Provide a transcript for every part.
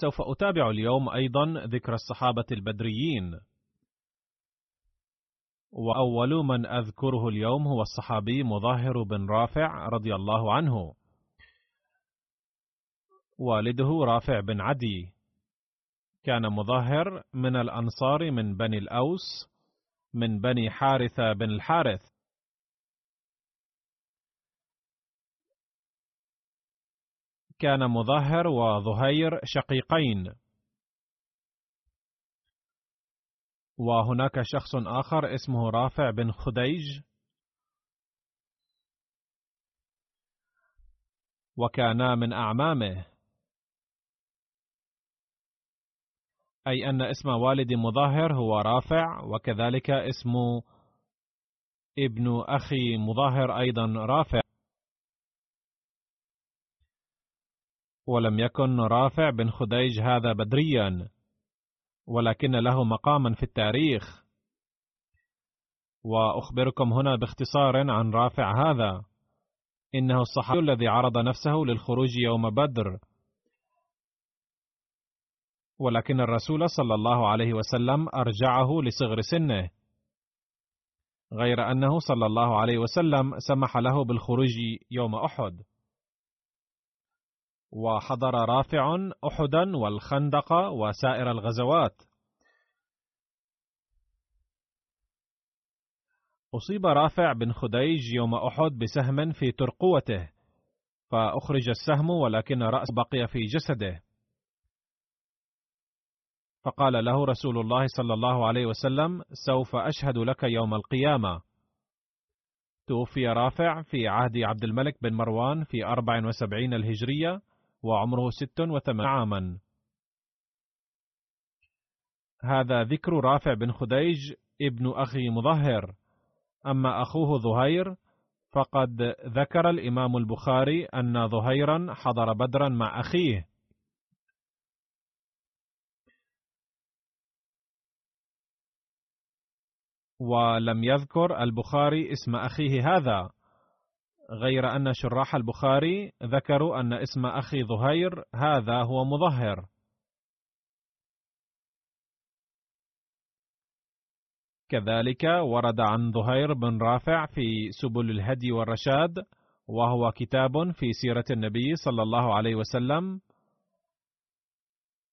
سوف أتابع اليوم أيضا ذكر الصحابة البدريين. وأول من أذكره اليوم هو الصحابي مظاهر بن رافع رضي الله عنه. والده رافع بن عدي. كان مظاهر من الأنصار من بني الأوس من بني حارثة بن الحارث. كان مظاهر وظهير شقيقين. وهناك شخص آخر اسمه رافع بن خديج. وكانا من أعمامه. أي أن اسم والد مظاهر هو رافع وكذلك اسم ابن أخي مظاهر أيضا رافع. ولم يكن رافع بن خديج هذا بدريا ولكن له مقاما في التاريخ. وأخبركم هنا باختصار عن رافع هذا. إنه الصحابي الذي عرض نفسه للخروج يوم بدر. ولكن الرسول صلى الله عليه وسلم أرجعه لصغر سنه. غير أنه صلى الله عليه وسلم سمح له بالخروج يوم أحد. وحضر رافع أحدا والخندق وسائر الغزوات. أصيب رافع بن خديج يوم أحد بسهم في ترقوته فأخرج السهم ولكن رأس بقي في جسده. فقال له رسول الله صلى الله عليه وسلم سوف أشهد لك يوم القيامة. توفي رافع في عهد عبد الملك بن مروان في 74 الهجرية وعمره ست وثمان عاما. هذا ذكر رافع بن خديج ابن أخي مظهر. أما أخوه ظهير فقد ذكر الإمام البخاري أن ظهيرا حضر بدرا مع أخيه. ولم يذكر البخاري اسم أخيه هذا. غير أن شراح البخاري ذكروا أن اسم أخي ظهير هذا هو مظهر. كذلك ورد عن ظهير بن رافع في سبل الهدي والرشاد وهو كتاب في سيرة النبي صلى الله عليه وسلم.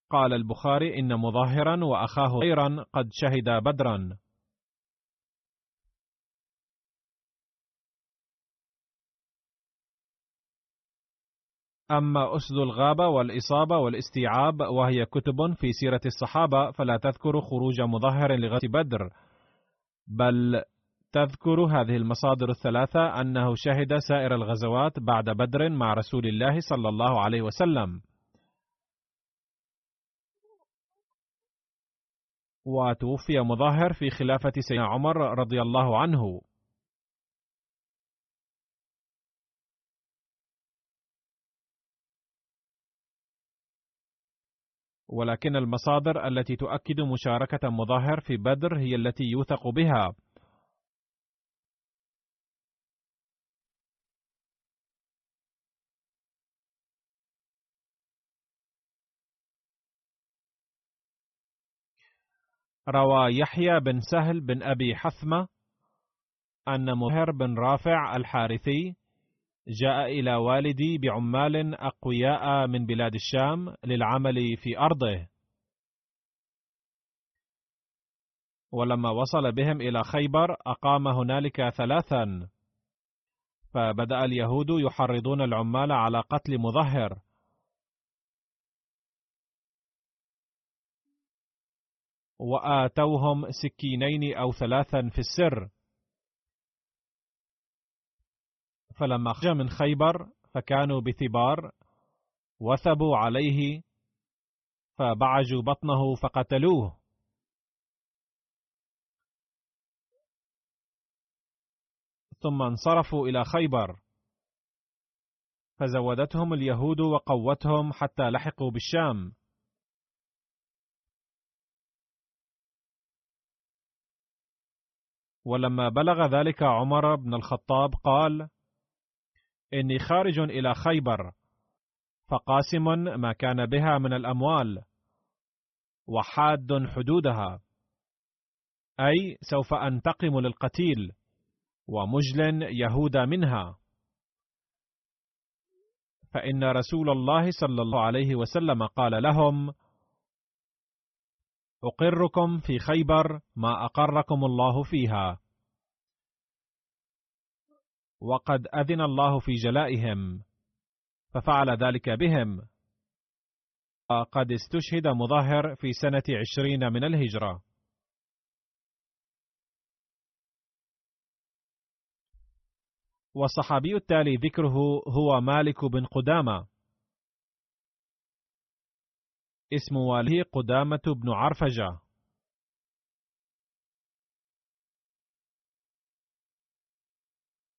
قال البخاري إن مظاهرا وأخاه ظهيرا قد شهدا بدرا. أما أسد الغابة والإصابة والاستيعاب وهي كتب في سيرة الصحابة فلا تذكر خروج مظهر لغزوة بدر. بل تذكر هذه المصادر الثلاثة أنه شهد سائر الغزوات بعد بدر مع رسول الله صلى الله عليه وسلم. وتوفي مظاهر في خلافة سيدنا عمر رضي الله عنه. ولكن المصادر التي تؤكد مشاركة مظاهر في بدر هي التي يوثق بها. روى يحيى بن سهل بن أبي حثمة أن مهر بن رافع الحارثي جاء إلى والدي بعمال أقوياء من بلاد الشام للعمل في أرضه. ولما وصل بهم إلى خيبر أقام هنالك ثلاثا. فبدأ اليهود يحرضون العمال على قتل مظهر. وآتوهم سكينين أو ثلاثا في السر. فلما خرج من خيبر فكانوا بثبار وثبوا عليه فبعجوا بطنه فقتلوه. ثم انصرفوا إلى خيبر. فزودتهم اليهود وقوتهم حتى لحقوا بالشام. ولما بلغ ذلك عمر بن الخطاب قال إني خارج إلى خيبر فقاسم ما كان بها من الأموال وحاد حدودها. أي سوف أنتقم للقتيل ومجل يهودا منها. فإن رسول الله صلى الله عليه وسلم قال لهم أقركم في خيبر ما أقركم الله فيها. وقد أذن الله في جلائهم ففعل ذلك بهم. وقد استشهد مظاهر في سنة عشرين من الهجرة. والصحابي التالي ذكره هو مالك بن قدامة. اسم واليه قدامة بن عرفجة.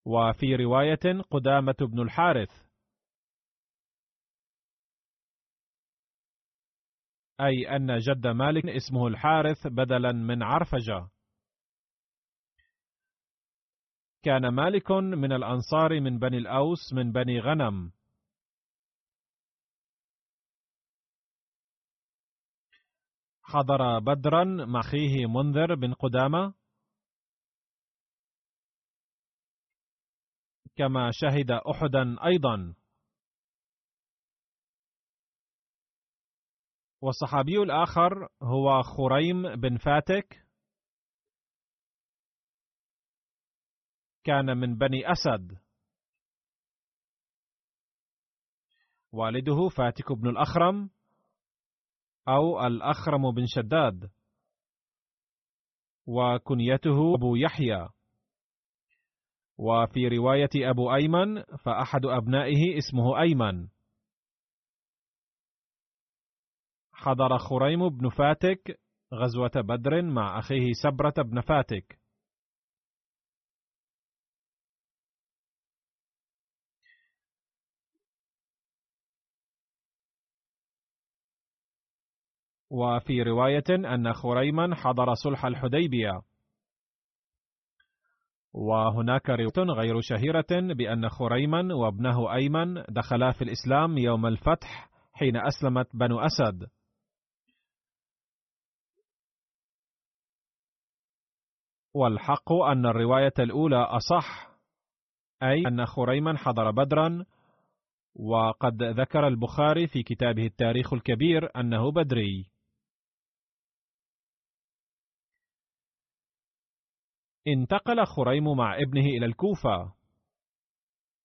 وفي رواية قدامة بن الحارث. أي أن جد مالك اسمه الحارث بدلا من عرفجة. كان مالك من الأنصار من بني الأوس من بني غنم. حضر بدرا مع أخيه منذر بن قدامة. كما شهد أحدا أيضا. والصحابي الآخر هو خريم بن فاتك. كان من بني أسد. والده فاتك بن الأخرم أو الأخرم بن شداد. وكنيته أبو يحيى. وفي رواية أبو أيمن فأحد أبنائه اسمه أيمن. حضر خريم بن فاتك غزوة بدر مع أخيه سبرة بن فاتك. وفي رواية أن خريما حضر صلح الحديبية. وهناك رواية غير شهيرة بأن خريما وابنه أيمن دخلا في الإسلام يوم الفتح حين أسلمت بنو أسد. والحق أن الرواية الأولى أصح أي أن خريما حضر بدرا وقد ذكر البخاري في كتابه التاريخ الكبير أنه بدري. انتقل خريم مع ابنه إلى الكوفة.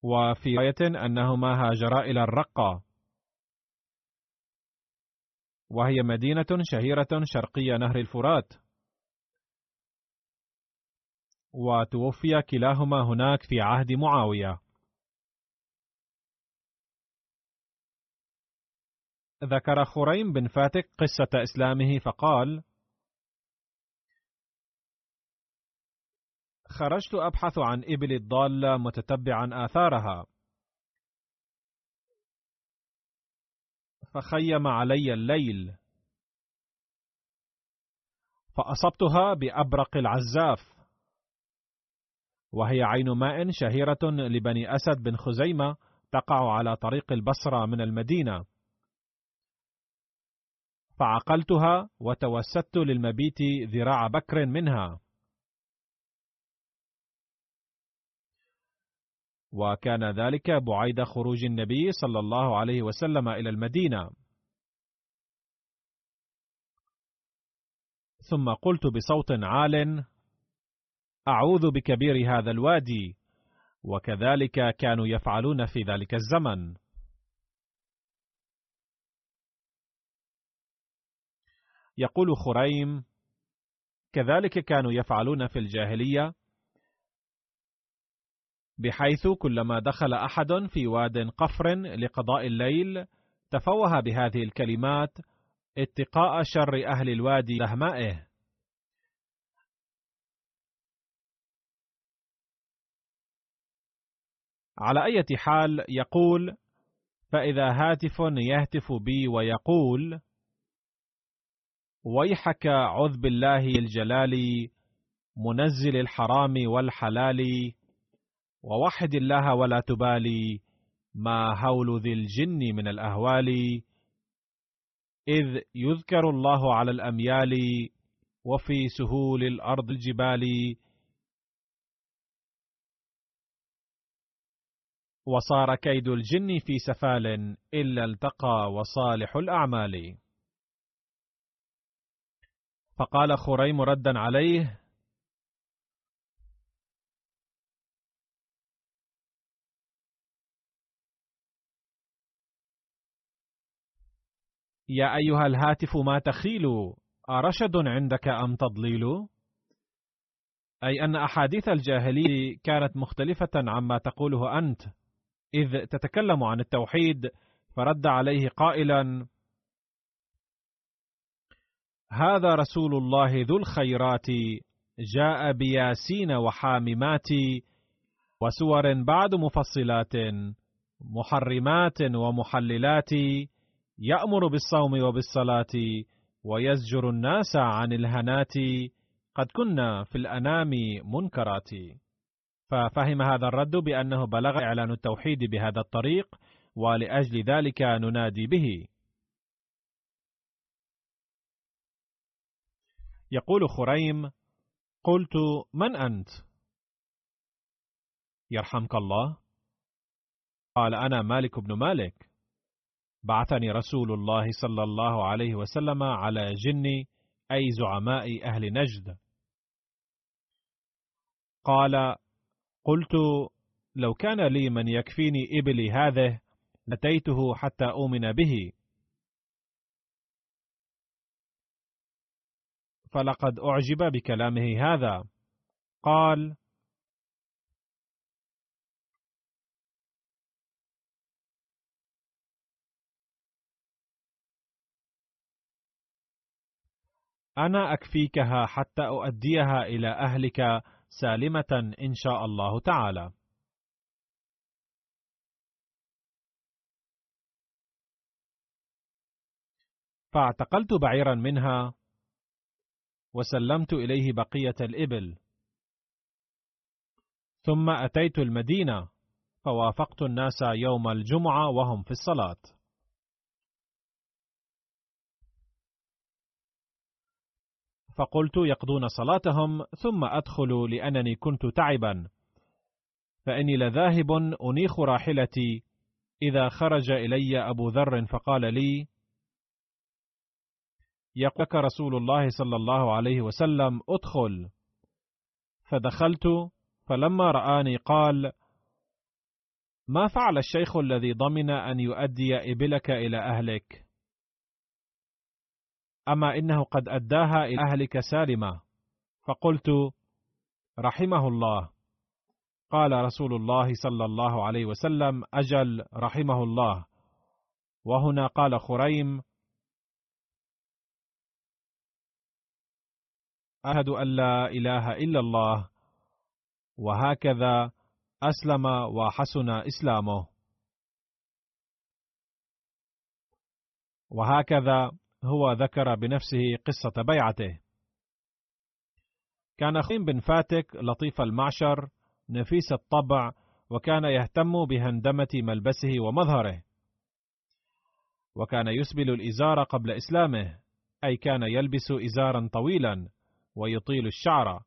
وفي رواية أنهما هاجرا إلى الرقة. وهي مدينة شهيرة شرقي نهر الفرات. وتوفي كلاهما هناك في عهد معاوية. ذكر خريم بن فاتك قصة إسلامه فقال خرجت أبحث عن إبل الضالة متتبعا آثارها. فخيم علي الليل. فأصبتها بأبرق العزاف. وهي عين ماء شهيرة لبني أسد بن خزيمة تقع على طريق البصرة من المدينة. فعقلتها وتوسدت للمبيت ذراع بكر منها. وكان ذلك بعيد خروج النبي صلى الله عليه وسلم إلى المدينة. ثم قلت بصوت عال أعوذ بكبير هذا الوادي. وكذلك كانوا يفعلون في ذلك الزمن. يقول خريم كذلك كانوا يفعلون في الجاهلية بحيث كلما دخل أحد في واد قفر لقضاء الليل تفوه بهذه الكلمات اتقاء شر أهل الوادي لهمائه. على أي حال يقول فإذا هاتف يهتف بي ويقول ويحك عذ بالله الجلال منزل الحرام والحلال ووحد الله ولا تبالي ما هول ذي الجن من الأهوال إذ يذكر الله على الأميال وفي سهول الأرض الجبال. وصار كيد الجن في سفال إلا التقى وصالح الأعمال. فقال خريم ردا عليه يا أيها الهاتف ما تخيل؟ أرشد عندك أم تضليل؟ أي أن أحاديث الجاهلية كانت مختلفة عما تقوله أنت. إذ تتكلم عن التوحيد فرد عليه قائلا هذا رسول الله ذو الخيرات جاء بياسين وحاممات وسور بعد مفصلات محرمات ومحللات يأمر بالصوم وبالصلاة ويزجر الناس عن الهنات قد كنا في الأنام منكرات. ففهم هذا الرد بأنه بلغ إعلان التوحيد بهذا الطريق ولأجل ذلك ننادي به. يقول خريم قلت من أنت؟ يرحمك الله. قال أنا مالك بن مالك. بعثني رسول الله صلى الله عليه وسلم على جن أي زعماء أهل نجد. قال قلت لو كان لي من يكفيني إبلي هذه لتيته حتى أؤمن به. فلقد أعجب بكلامه هذا. قال أنا أكفيكها حتى أؤديها إلى أهلك سالمة إن شاء الله تعالى. فاعتقلت بعيرا منها وسلمت إليه بقية الإبل. ثم أتيت المدينة فوافقت الناس يوم الجمعة وهم في الصلاة. فقلت يقضون صلاتهم ثم أدخل لأنني كنت تعبا. فإني لذاهب أنيخ راحلتي. إذا خرج إلي أبو ذر فقال لي يقولك رسول الله صلى الله عليه وسلم ادخل. فدخلت فلما رآني قال ما فعل الشيخ الذي ضمن أن يؤدي إبلك إلى أهلك؟ أما إنه قد أداها إلى أهلك سالمة فقلت رحمه الله. قال رسول الله صلى الله عليه وسلم أجل رحمه الله. وهنا قال خريم أشهد أن لا إله إلا الله. وهكذا أسلم وحسن إسلامه. وهكذا هو ذكر بنفسه قصة بيعته. كان خيم بن فاتك لطيف المعشر نفيس الطبع وكان يهتم بهندمة ملبسه ومظهره. وكان يسبل الإزار قبل إسلامه أي كان يلبس إزارا طويلا ويطيل الشعر.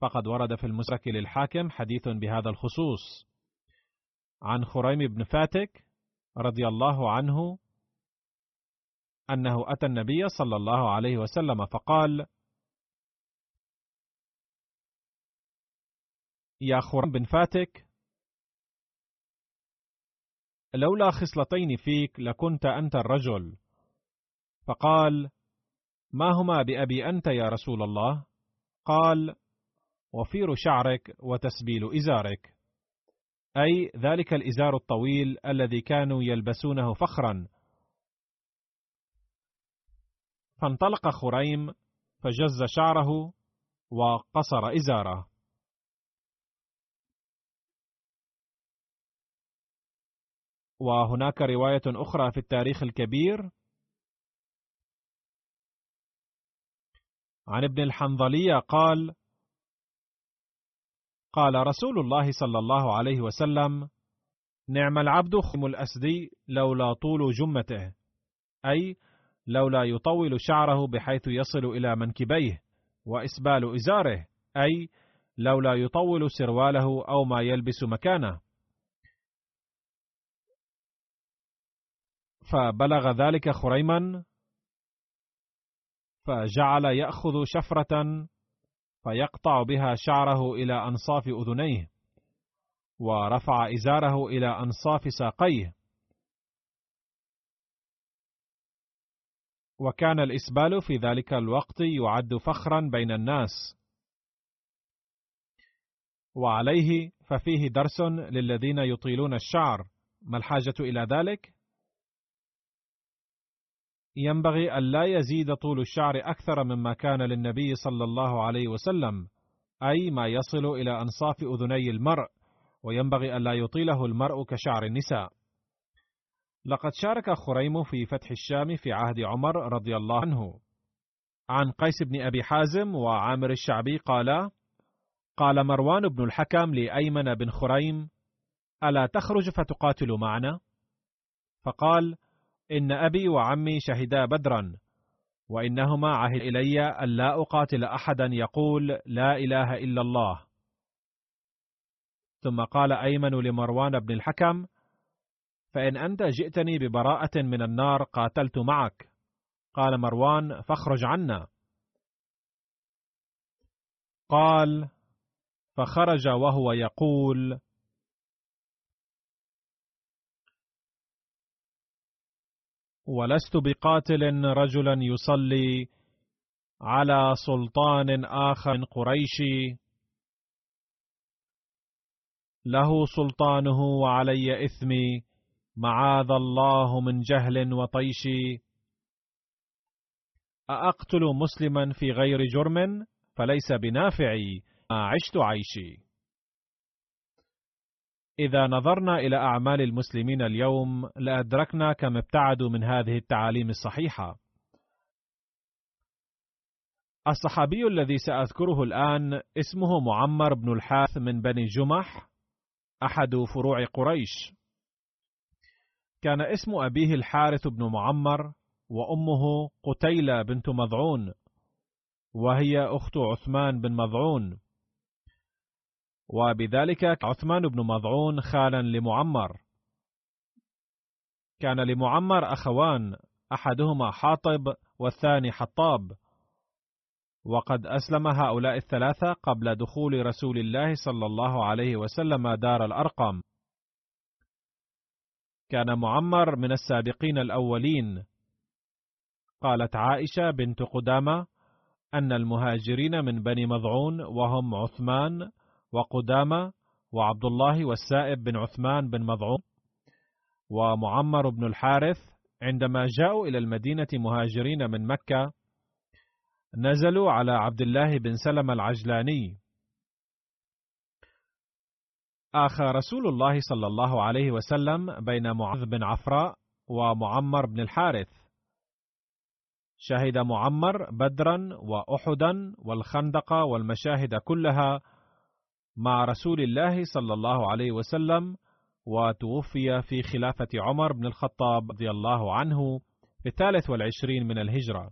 فقد ورد في المسرك للحاكم حديث بهذا الخصوص. عن خريم بن فاتك رضي الله عنه أنه أتى النبي صلى الله عليه وسلم فقال يا خريم بن فاتك لولا خصلتين فيك لكنت أنت الرجل. فقال ما هما بأبي أنت يا رسول الله؟ قال وفير شعرك وتسبيل إزارك. أي ذلك الإزار الطويل الذي كانوا يلبسونه فخرا. فانطلق خريم فجز شعره وقصر إزاره. وهناك رواية أخرى في التاريخ الكبير. عن ابن الحنظلية قال: قال رسول الله صلى الله عليه وسلم: نعم العبد خم الأسدي لولا طول جمته، أي لولا يطول شعره بحيث يصل إلى منكبيه، وإسبال إزاره، أي لولا يطول سرواله أو ما يلبس مكانه. فبلغ ذلك خريما فجعل يأخذ شفرة فيقطع بها شعره إلى أنصاف أذنيه ورفع إزاره إلى أنصاف ساقيه وكان الإسبال في ذلك الوقت يعد فخرا بين الناس. وعليه ففيه درس للذين يطيلون الشعر. ما الحاجة إلى ذلك؟ ينبغي أن لا يزيد طول الشعر أكثر مما كان للنبي صلى الله عليه وسلم أي ما يصل إلى أنصاف أذني المرء وينبغي أن لا يطيله المرء كشعر النساء. لقد شارك خريم في فتح الشام في عهد عمر رضي الله عنه عن قيس بن أبي حازم وعامر الشعبي قال قال مروان بن الحكم لأيمن بن خريم ألا تخرج فتقاتل معنا؟ فقال إن أبي وعمي شهدا بدرا وإنهما عهد إلي أن لا أقاتل أحدا يقول لا إله إلا الله ثم قال أيمن لمروان بن الحكم فإن أنت جئتني ببراءة من النار قاتلت معك. قال مروان فاخرج عنا. قال فخرج وهو يقول ولست بقاتل رجلا يصلي على سلطان آخر قريشي له سلطانه وعلي إثمي. معاذ الله من جهل وطيش أأقتل مسلما في غير جرم فليس بنافعي ما عشت عيشي إذا نظرنا إلى أعمال المسلمين اليوم لأدركنا كم ابتعدوا من هذه التعاليم الصحيحة. الصحابي الذي سأذكره الآن اسمه معمر بن الحاث من بني جمح، أحد فروع قريش. كان اسم أبيه الحارث بن معمر، وأمه قتيلة بنت مضعون، وهي أخت عثمان بن مضعون. وبذلك عثمان بن مضعون خالا لمعمر. كان لمعمر أخوان أحدهما حاطب والثاني حطاب. وقد أسلم هؤلاء الثلاثة قبل دخول رسول الله صلى الله عليه وسلم دار الأرقم كان معمر من السابقين الأولين. قالت عائشة بنت قدامة أن المهاجرين من بني مضعون وهم عثمان وقدامة وعبد الله والسائب بن عثمان بن مضعون ومعمر بن الحارث عندما جاءوا إلى المدينة مهاجرين من مكة نزلوا على عبد الله بن سلم العجلاني. آخى رسول الله صلى الله عليه وسلم بين معاذ بن عفراء ومعمر بن الحارث. شهد معمر بدرا وأحدا والخندق والمشاهد كلها مع رسول الله صلى الله عليه وسلم وتوفي في خلافة عمر بن الخطاب رضي الله عنه في الثالث والعشرين من الهجرة.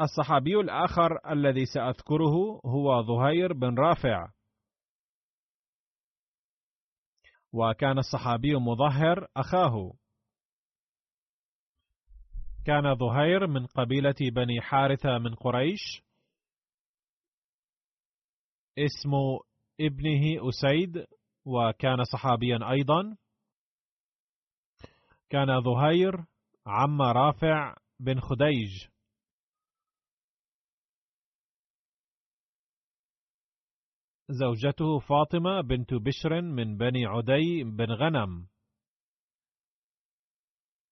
الصحابي الآخر الذي سأذكره هو ظهير بن رافع. وكان الصحابي مظهر أخاه. كان ظهير من قبيلة بني حارثة من قريش. اسم ابنه أسيد وكان صحابيا أيضا. كان ظهير عم رافع بن خديج. زوجته فاطمة بنت بشر من بني عدي بن غنم.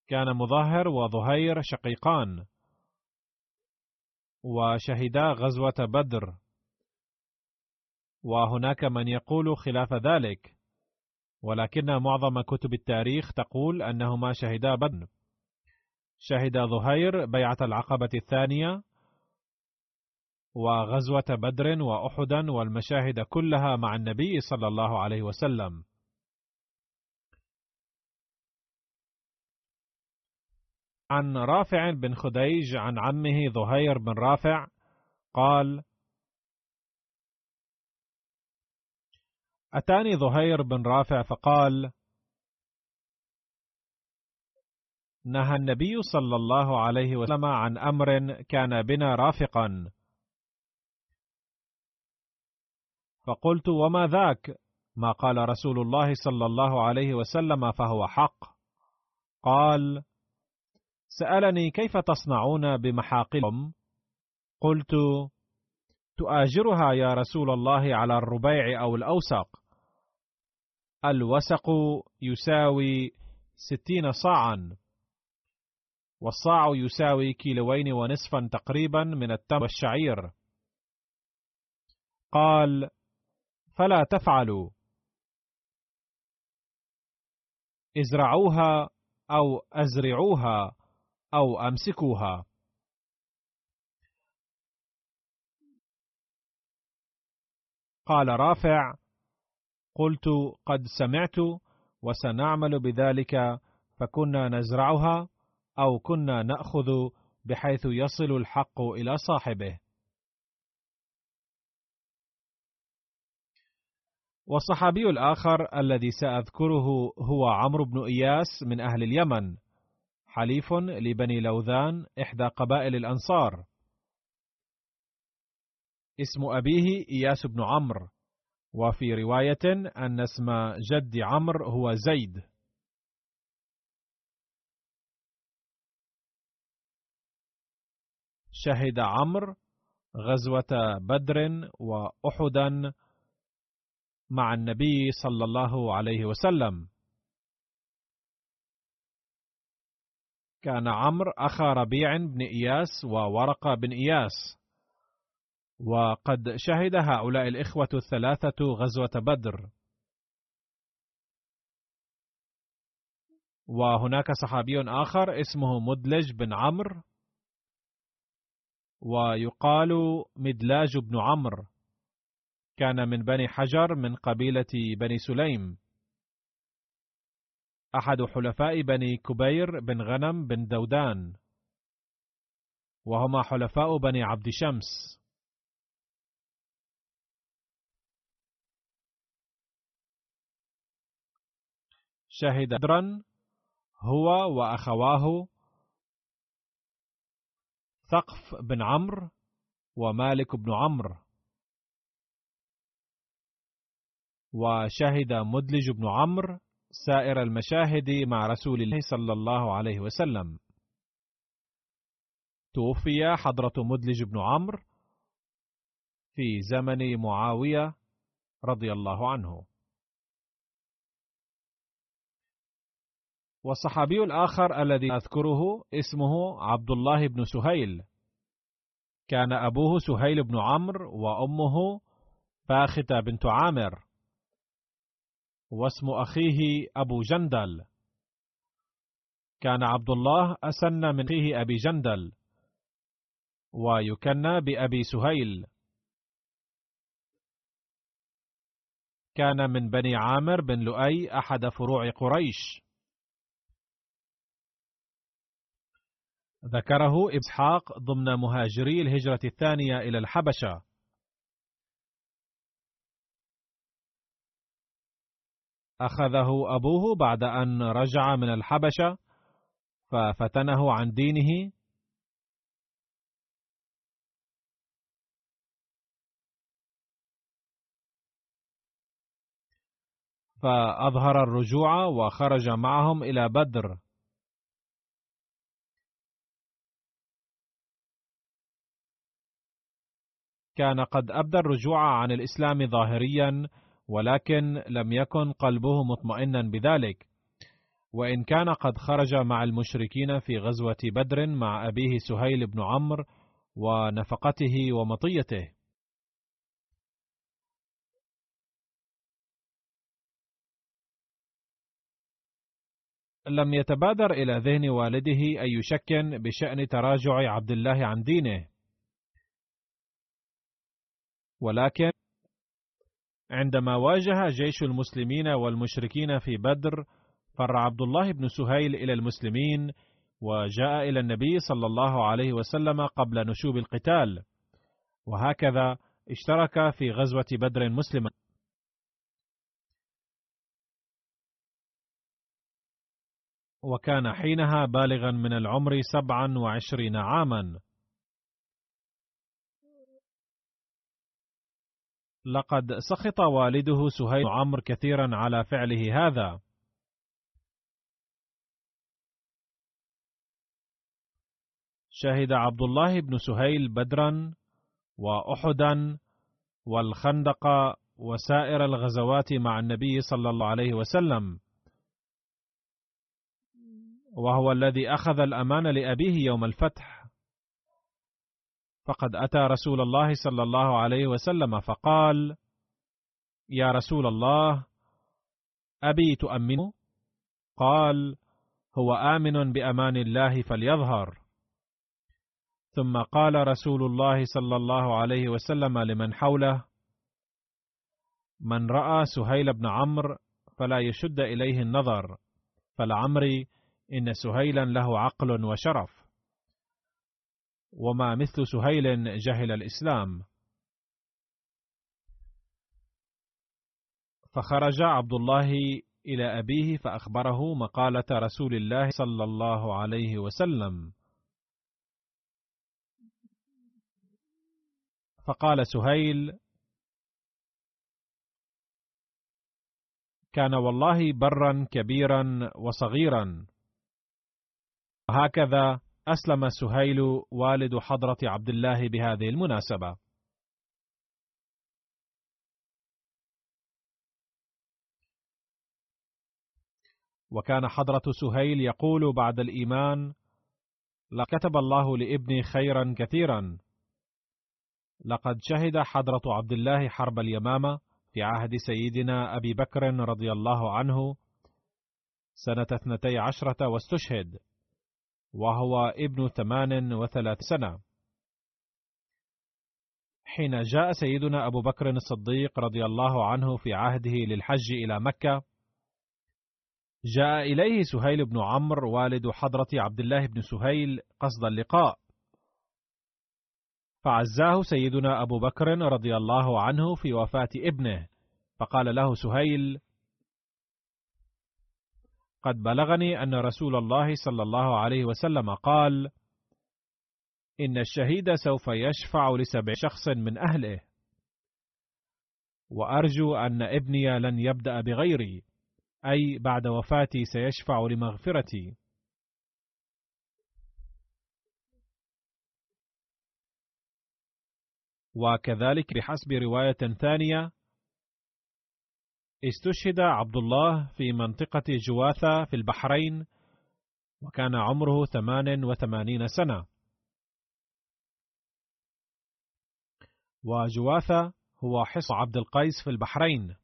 كان مظاهر وظهير شقيقان. وشهدا غزوة بدر. وهناك من يقول خلاف ذلك. ولكن معظم كتب التاريخ تقول أنهما شهدا بدر. شهد ظهير بيعة العقبة الثانية. وغزوة بدر وأحدا والمشاهد كلها مع النبي صلى الله عليه وسلم. عن رافع بن خديج عن عمه ظهير بن رافع قال أتاني ظهير بن رافع فقال نهى النبي صلى الله عليه وسلم عن أمر كان بنا رافقا. فقلت وما ذاك؟ ما قال رسول الله صلى الله عليه وسلم فهو حق. قال سألني كيف تصنعون بمحاقلهم قلت تؤاجرها يا رسول الله على الربيع أو الأوسق الوسق يساوي ستين صاعا. والصاع يساوي كيلوين ونصفا تقريبا من التمر والشعير. قال فلا تفعلوا. ازرعوها أو أزرعوها أو أمسكوها. قال رافع قلت قد سمعت وسنعمل بذلك فكنا نزرعها أو كنا نأخذ بحيث يصل الحق إلى صاحبه. والصحابي الآخر الذي سأذكره هو عمرو بن إياس من أهل اليمن حليف لبني لوذان إحدى قبائل الأنصار. اسم أبيه إياس بن عمرو وفي رواية أن اسم جد عمرو هو زيد. شهد عمرو غزوة بدر وأحدا مع النبي صلى الله عليه وسلم. كان عمرو أخا ربيع بن إياس وورقة بن إياس. وقد شهد هؤلاء الإخوة الثلاثة غزوة بدر. وهناك صحابي آخر اسمه مدلج بن عمرو. ويقال مدلاج بن عمرو. كان من بني حجر من قبيلة بني سليم. أحد حلفاء بني كبير بن غنم بن دودان. وهما حلفاء بني عبد شمس. شهد بدرا هو وأخواه ثقف بن عمرو ومالك بن عمرو. وشهد مدلج بن عمرو سائر المشاهد مع رسول الله صلى الله عليه وسلم. توفي حضرة مدلج بن عمرو في زمن معاوية رضي الله عنه. والصحابي الآخر الذي أذكره اسمه عبد الله بن سهيل. كان أبوه سهيل بن عمرو وأمه فاختة بنت عامر. واسم أخيه أبو جندل. كان عبد الله أسن من أخيه أبي جندل. ويكنى بأبي سهيل. كان من بني عامر بن لؤي أحد فروع قريش. ذكره إسحاق ضمن مهاجري الهجرة الثانية إلى الحبشة. أخذه أبوه بعد أن رجع من الحبشة ففتنه عن دينه. فأظهر الرجوع وخرج معهم إلى بدر. كان قد أبدى الرجوع عن الإسلام ظاهريا ولكن لم يكن قلبه مطمئنا بذلك. وإن كان قد خرج مع المشركين في غزوة بدر مع أبيه سهيل بن عمرو ونفقته ومطيته. لم يتبادر إلى ذهن والده أي شك بشأن تراجع عبد الله عن دينه. ولكن عندما واجه جيش المسلمين والمشركين في بدر فر عبد الله بن سهيل إلى المسلمين وجاء إلى النبي صلى الله عليه وسلم قبل نشوب القتال. وهكذا اشترك في غزوة بدر مسلما. وكان حينها بالغا من العمر سبعا وعشرين عاما. لقد سخط والده سهيل عمرو كثيرا على فعله هذا. شهد عبد الله بن سهيل بدرا واحدا والخندق وسائر الغزوات مع النبي صلى الله عليه وسلم. وهو الذي أخذ الأمان لأبيه يوم الفتح. فقد أتى رسول الله صلى الله عليه وسلم فقال: يا رسول الله أبي تؤمنه؟ قال: هو آمن بأمان الله فليظهر. ثم قال رسول الله صلى الله عليه وسلم لمن حوله: من رأى سهيل بن عمرو فلا يشد إليه النظر، فلعمري إن سهيلا له عقل وشرف. وما مثل سهيل جهل الإسلام. فخرج عبد الله إلى أبيه فأخبره مقالة رسول الله صلى الله عليه وسلم. فقال سهيل كان والله برا كبيرا وصغيرا. وهكذا أسلم سهيل والد حضرة عبد الله بهذه المناسبة. وكان حضرة سهيل يقول بعد الإيمان: لكتب الله لابني خيرا كثيرا. لقد شهد حضرة عبد الله حرب اليمامة في عهد سيدنا أبي بكر رضي الله عنه سنة اثنتي عشرة واستشهد. وهو ابن ثمان وثلاث سنة. حين جاء سيدنا أبو بكر الصديق رضي الله عنه في عهده للحج إلى مكة جاء إليه سهيل بن عمرو والد حضرة عبد الله بن سهيل قصد اللقاء. فعزاه سيدنا أبو بكر رضي الله عنه في وفاة ابنه فقال له سهيل قد بلغني أن رسول الله صلى الله عليه وسلم قال إن الشهيد سوف يشفع لسبع شخص من أهله. وأرجو أن ابني لن يبدأ بغيري أي بعد وفاتي سيشفع لمغفرتي. وكذلك بحسب رواية ثانية استشهد عبد الله في منطقة جواثة في البحرين وكان عمره ثمان وثمانين سنة. وجواثة هو حصن عبد القيس في البحرين.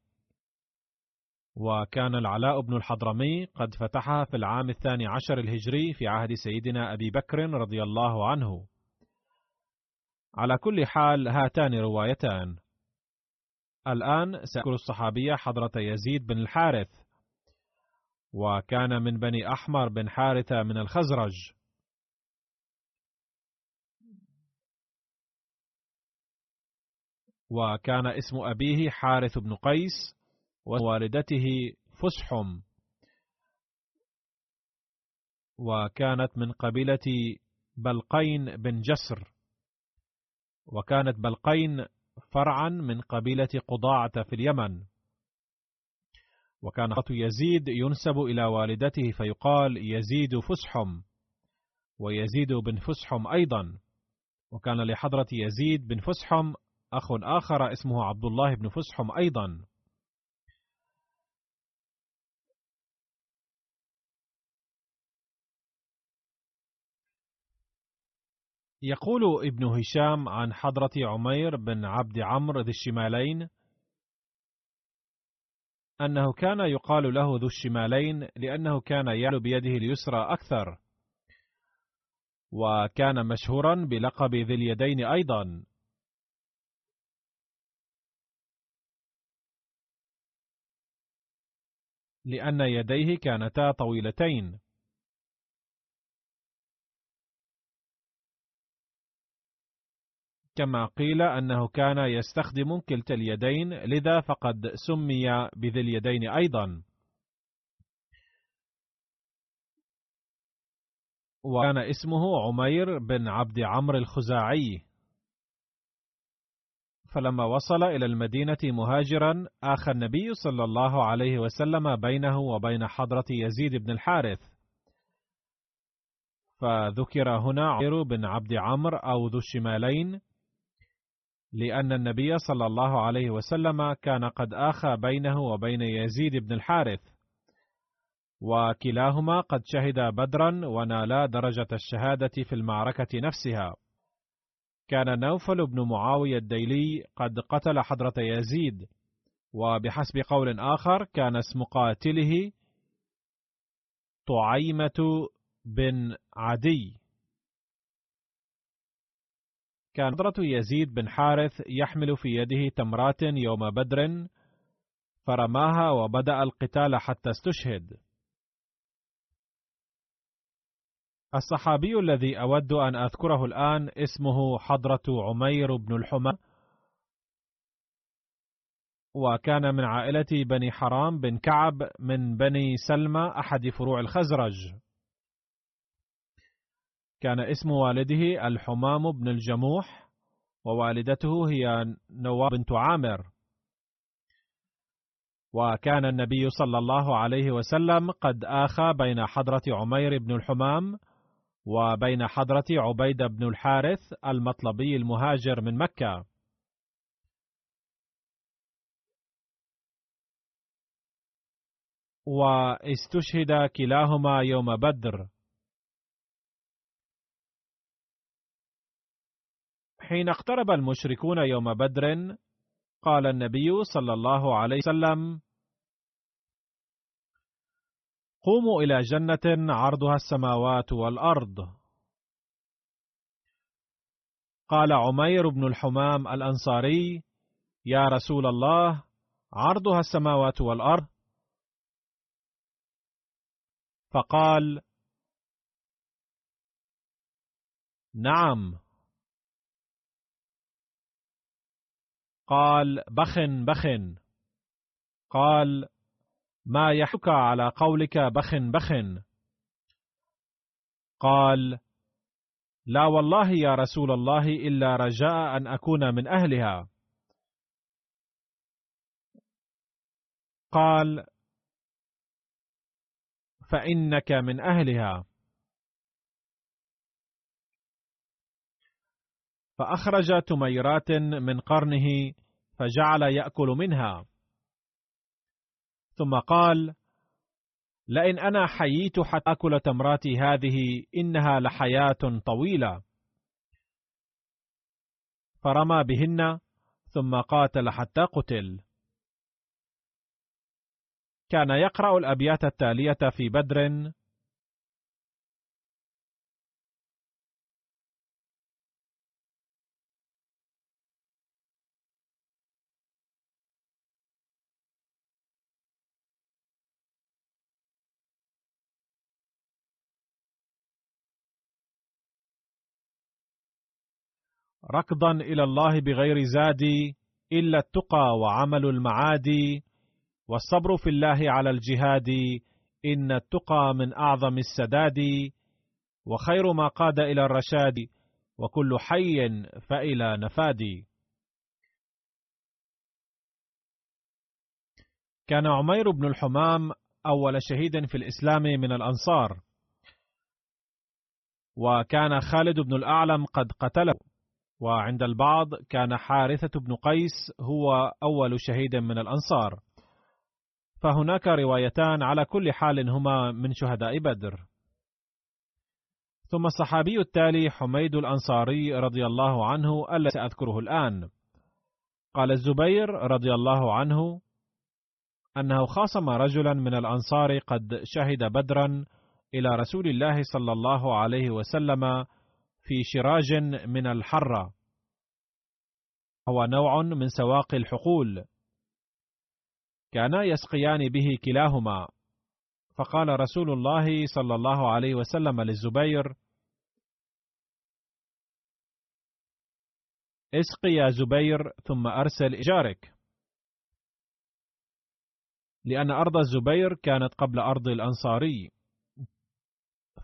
وكان العلاء بن الحضرمي قد فتحها في العام الثاني عشر الهجري في عهد سيدنا أبي بكر رضي الله عنه. على كل حال هاتان روايتان. الآن سأذكر الصحابية حضرة يزيد بن الحارث وكان من بني أحمر بن حارثة من الخزرج. وكان اسم أبيه حارث بن قيس ووالدته فسحم. وكانت من قبيلة بلقين بن جسر. وكانت بلقين فرعا من قبيلة قضاعة في اليمن. وكان خط يزيد ينسب إلى والدته فيقال يزيد فسحم ويزيد بن فسحم أيضا. وكان لحضرة يزيد بن فسحم أخ آخر اسمه عبد الله بن فسحم أيضا. يقول ابن هشام عن حضرة عمير بن عبد عمرو ذي الشمالين أنه كان يقال له ذو الشمالين لأنه كان يعلو بيده اليسرى أكثر وكان مشهورا بلقب ذي اليدين أيضا. لأن يديه كانتا طويلتين. كما قيل أنه كان يستخدم كلتا اليدين لذا فقد سمي بذي اليدين أيضا. وكان اسمه عمير بن عبد عمرو الخزاعي. فلما وصل إلى المدينة مهاجرا آخى النبي صلى الله عليه وسلم بينه وبين حضرة يزيد بن الحارث. فذكر هنا عمير بن عبد عمرو أو ذو الشمالين لأن النبي صلى الله عليه وسلم كان قد آخى بينه وبين يزيد بن الحارث. وكلاهما قد شهد بدرا ونالا درجة الشهادة في المعركة نفسها. كان نوفل بن معاوية الديلي قد قتل حضرة يزيد وبحسب قول آخر كان اسم قاتله طعيمة بن عدي. كان حضرة يزيد بن حارث يحمل في يده تمرات يوم بدر فرماها وبدأ القتال حتى استشهد. الصحابي الذي أود أن أذكره الآن اسمه حضرة عمير بن الحمى وكان من عائلة بني حرام بن كعب من بني سلمى أحد فروع الخزرج. كان اسم والده الحمام بن الجموح ووالدته هي نواب بنت عامر. وكان النبي صلى الله عليه وسلم قد آخى بين حضرة عمير بن الحمام وبين حضرة عبيد بن الحارث المطلبي المهاجر من مكة. واستشهد كلاهما يوم بدر. حين اقترب المشركون يوم بدر قال النبي صلى الله عليه وسلم قوموا إلى جنة عرضها السماوات والأرض. قال عمير بن الحمام الأنصاري يا رسول الله عرضها السماوات والأرض. فقال نعم. قال بخن بخن. قال ما يحك على قولك بخن بخن. قال لا والله يا رسول الله إلا رجاء أن أكون من أهلها. قال فإنك من أهلها. فأخرج تميرات من قرنه فجعل يأكل منها. ثم قال لئن أنا حييت حتى أكل تمراتي هذه إنها لحياة طويلة. فرمى بهن ثم قاتل حتى قتل. كان يقرأ الأبيات التالية في بدر ركضا إلى الله بغير زادي إلا التقى وعمل المعادي والصبر في الله على الجهاد إن التقى من أعظم السداد. وخير ما قاد إلى الرشاد وكل حي فإلى نفادي كان عمير بن الحمام أول شهيد في الإسلام من الأنصار. وكان خالد بن الأعلم قد قتله. وعند البعض كان حارثة بن قيس هو أول شهيد من الأنصار. فهناك روايتان على كل حال هما من شهداء بدر. ثم الصحابي التالي حميد الأنصاري رضي الله عنه الذي سأذكره الآن. قال الزبير رضي الله عنه أنه خاصم رجلا من الأنصار قد شهد بدرا إلى رسول الله صلى الله عليه وسلم في شراج من الحرة. هو نوع من سواق الحقول. كانا يسقيان به كلاهما. فقال رسول الله صلى الله عليه وسلم للزبير اسقي يا زبير ثم أرسل إجارك لأن أرض الزبير كانت قبل أرض الأنصاري.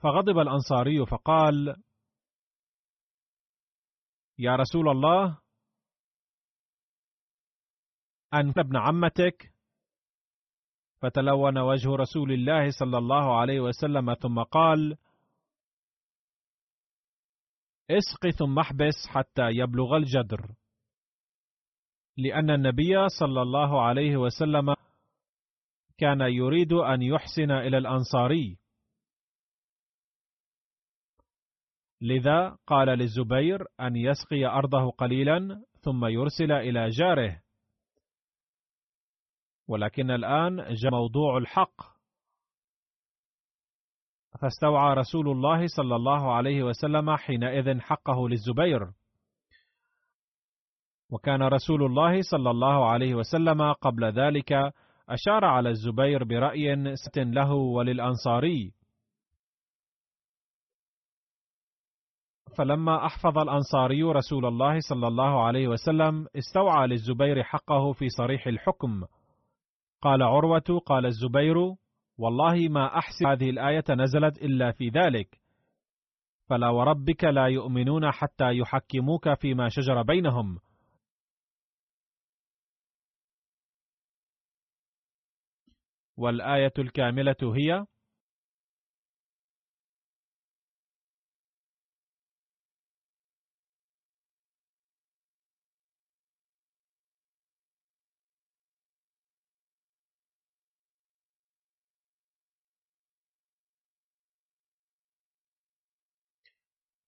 فغضب الأنصاري فقال يا رسول الله أنت ابن عمتك؟ فتلون وجه رسول الله صلى الله عليه وسلم ثم قال اسق ثم احبس حتى يبلغ الجدر. لأن النبي صلى الله عليه وسلم كان يريد أن يحسن إلى الأنصاري. لذا قال للزبير أن يسقي أرضه قليلا ثم يرسل إلى جاره. ولكن الآن جاء موضوع الحق. فاستوعى رسول الله صلى الله عليه وسلم حينئذ حقه للزبير. وكان رسول الله صلى الله عليه وسلم قبل ذلك أشار على الزبير برأي ست له وللأنصاري. فلما أحفظ الأنصاري رسول الله صلى الله عليه وسلم استوعى للزبير حقه في صريح الحكم. قال عروة قال الزبير والله ما أحسب هذه الآية نزلت إلا في ذلك. فلا وربك لا يؤمنون حتى يحكموك فيما شجر بينهم. والآية الكاملة هي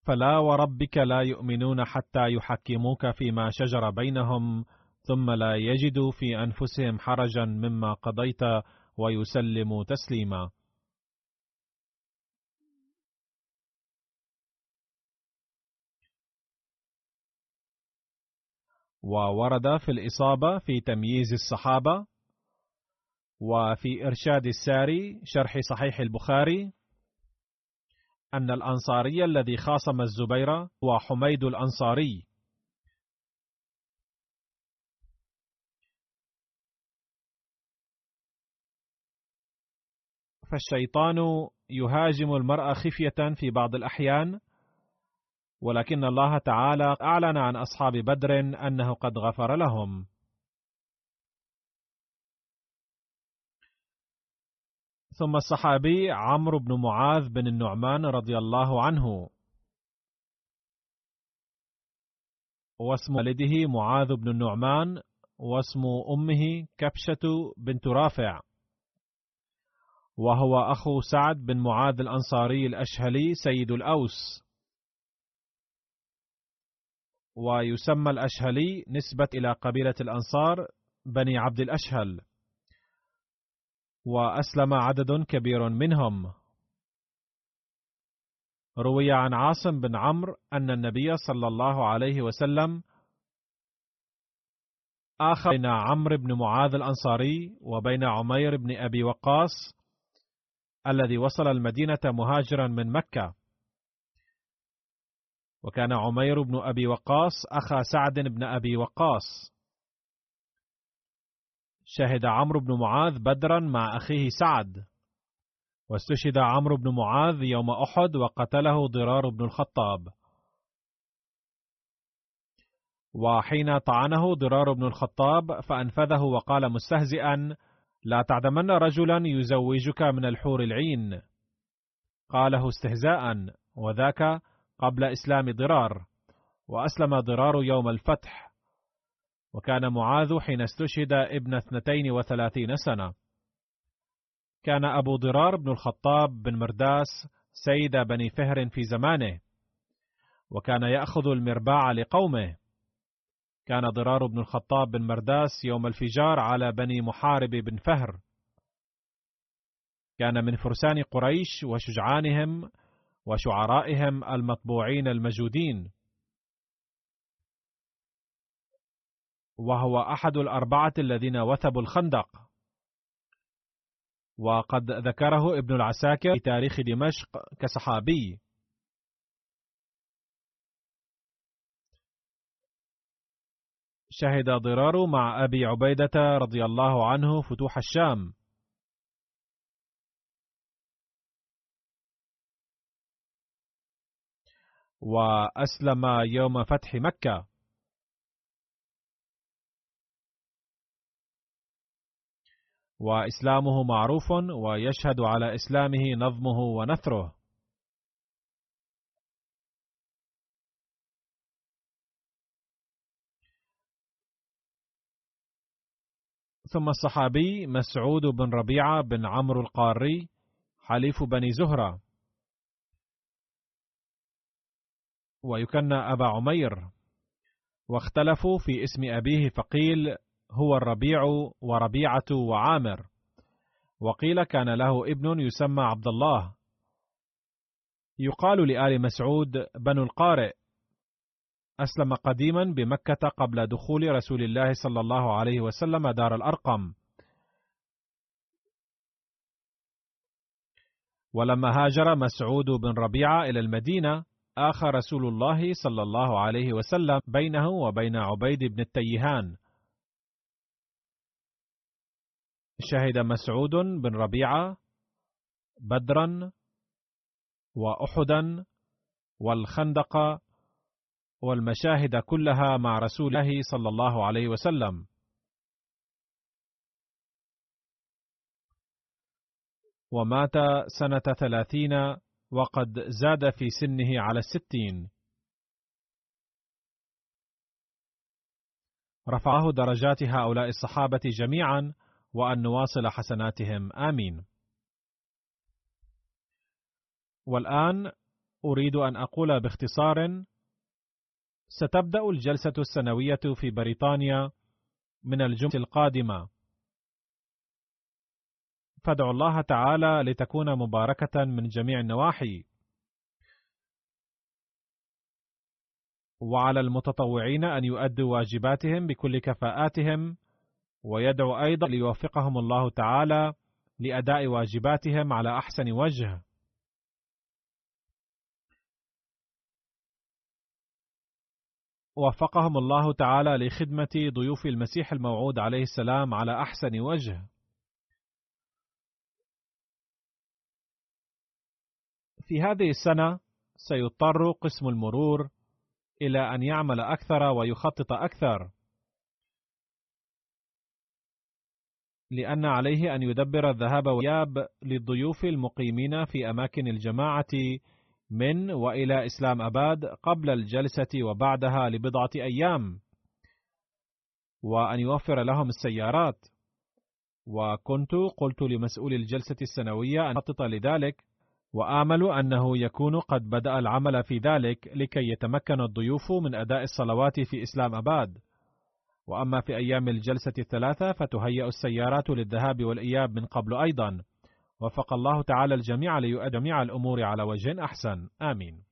فلا وربك لا يؤمنون حتى يحكموك فيما شجر بينهم ثم لا يجدوا في أنفسهم حرجا مما قضيت ويسلموا تسليما. وورد في الإصابة في تمييز الصحابة وفي إرشاد الساري شرح صحيح البخاري أن الأنصاري الذي خاصم الزبير هو حميد الأنصاري. فالشيطان يهاجم المرء خفية في بعض الأحيان ولكن الله تعالى أعلن عن أصحاب بدر أنه قد غفر لهم. ثم الصحابي عمرو بن معاذ بن النعمان رضي الله عنه. واسم والده معاذ بن النعمان واسم أمه كبشة بنت رافع. وهو أخو سعد بن معاذ الأنصاري الأشهلي سيد الأوس. ويسمى الأشهلي نسبة إلى قبيلة الأنصار بني عبد الأشهل. وأسلم عدد كبير منهم. روي عن عاصم بن عمرو أن النبي صلى الله عليه وسلم آخر بين عمرو بن معاذ الأنصاري وبين عمير بن أبي وقاص الذي وصل المدينة مهاجرا من مكة. وكان عمير بن أبي وقاص أخا سعد بن أبي وقاص. شهد عمرو بن معاذ بدرا مع أخيه سعد. واستشهد عمرو بن معاذ يوم أحد وقتله ضرار بن الخطاب. وحين طعنه ضرار بن الخطاب فأنفذه وقال مستهزئا لا تعدمن رجلا يزوجك من الحور العين. قاله استهزاء وذاك قبل إسلام ضرار. وأسلم ضرار يوم الفتح. وكان معاذ حين استشهد ابن اثنتين وثلاثين سنة. كان أبو ضرار بن الخطاب بن مرداس سيد بني فهر في زمانه وكان يأخذ المرباع لقومه. كان ضرار بن الخطاب بن مرداس يوم الفجار على بني محارب بن فهر. كان من فرسان قريش وشجعانهم وشعرائهم المطبوعين المجودين. وهو أحد الأربعة الذين وثبوا الخندق. وقد ذكره ابن العساكر في تاريخ دمشق كصحابي. شهد ضرار مع أبي عبيدة رضي الله عنه فتوح الشام. وأسلم يوم فتح مكة. وإسلامه معروف ويشهد على إسلامه نظمه ونثره. ثم الصحابي مسعود بن ربيعة بن عمرو القاري حليف بني زهرة. ويكنى أبا عمير. واختلفوا في اسم أبيه فقيل هو الربيع وربيعة وعامر. وقيل كان له ابن يسمى عبد الله. يقال لآل مسعود بنو القارئ. أسلم قديما بمكة قبل دخول رسول الله صلى الله عليه وسلم دار الأرقم. ولما هاجر مسعود بن ربيعة إلى المدينة آخى رسول الله صلى الله عليه وسلم بينه وبين عبيد بن التيهان. شهد مسعود بن ربيعة بدرا وأحدا والخندق والمشاهد كلها مع رسول الله صلى الله عليه وسلم. ومات سنة ثلاثين وقد زاد في سنه على الستين. رفعه درجات هؤلاء الصحابة جميعا وأن نواصل حسناتهم آمين. والآن أريد أن أقول باختصار: ستبدأ الجلسة السنوية في بريطانيا من الجمعة القادمة. فادعوا الله تعالى لتكون مباركة من جميع النواحي. وعلى المتطوعين أن يؤدوا واجباتهم بكل كفاءاتهم ويدعو أيضا ليوفقهم الله تعالى لأداء واجباتهم على أحسن وجه. وفقهم الله تعالى لخدمة ضيوف المسيح الموعود عليه السلام على أحسن وجه. في هذه السنة سيضطر قسم المرور إلى أن يعمل أكثر ويخطط أكثر. لأن عليه أن يدبر الذهاب والإياب للضيوف المقيمين في أماكن الجماعة من وإلى إسلام آباد قبل الجلسة وبعدها لبضعة أيام وأن يوفر لهم السيارات. وكنت قلت لمسؤول الجلسة السنوية أن يخطط لذلك وآمل أنه يكون قد بدأ العمل في ذلك لكي يتمكن الضيوف من أداء الصلوات في إسلام آباد. وأما في أيام الجلسة الثلاثة فتهيأ السيارات للذهاب والإياب من قبل أيضا. وفق الله تعالى الجميع ليؤدي جميع الأمور على وجه أحسن. آمين.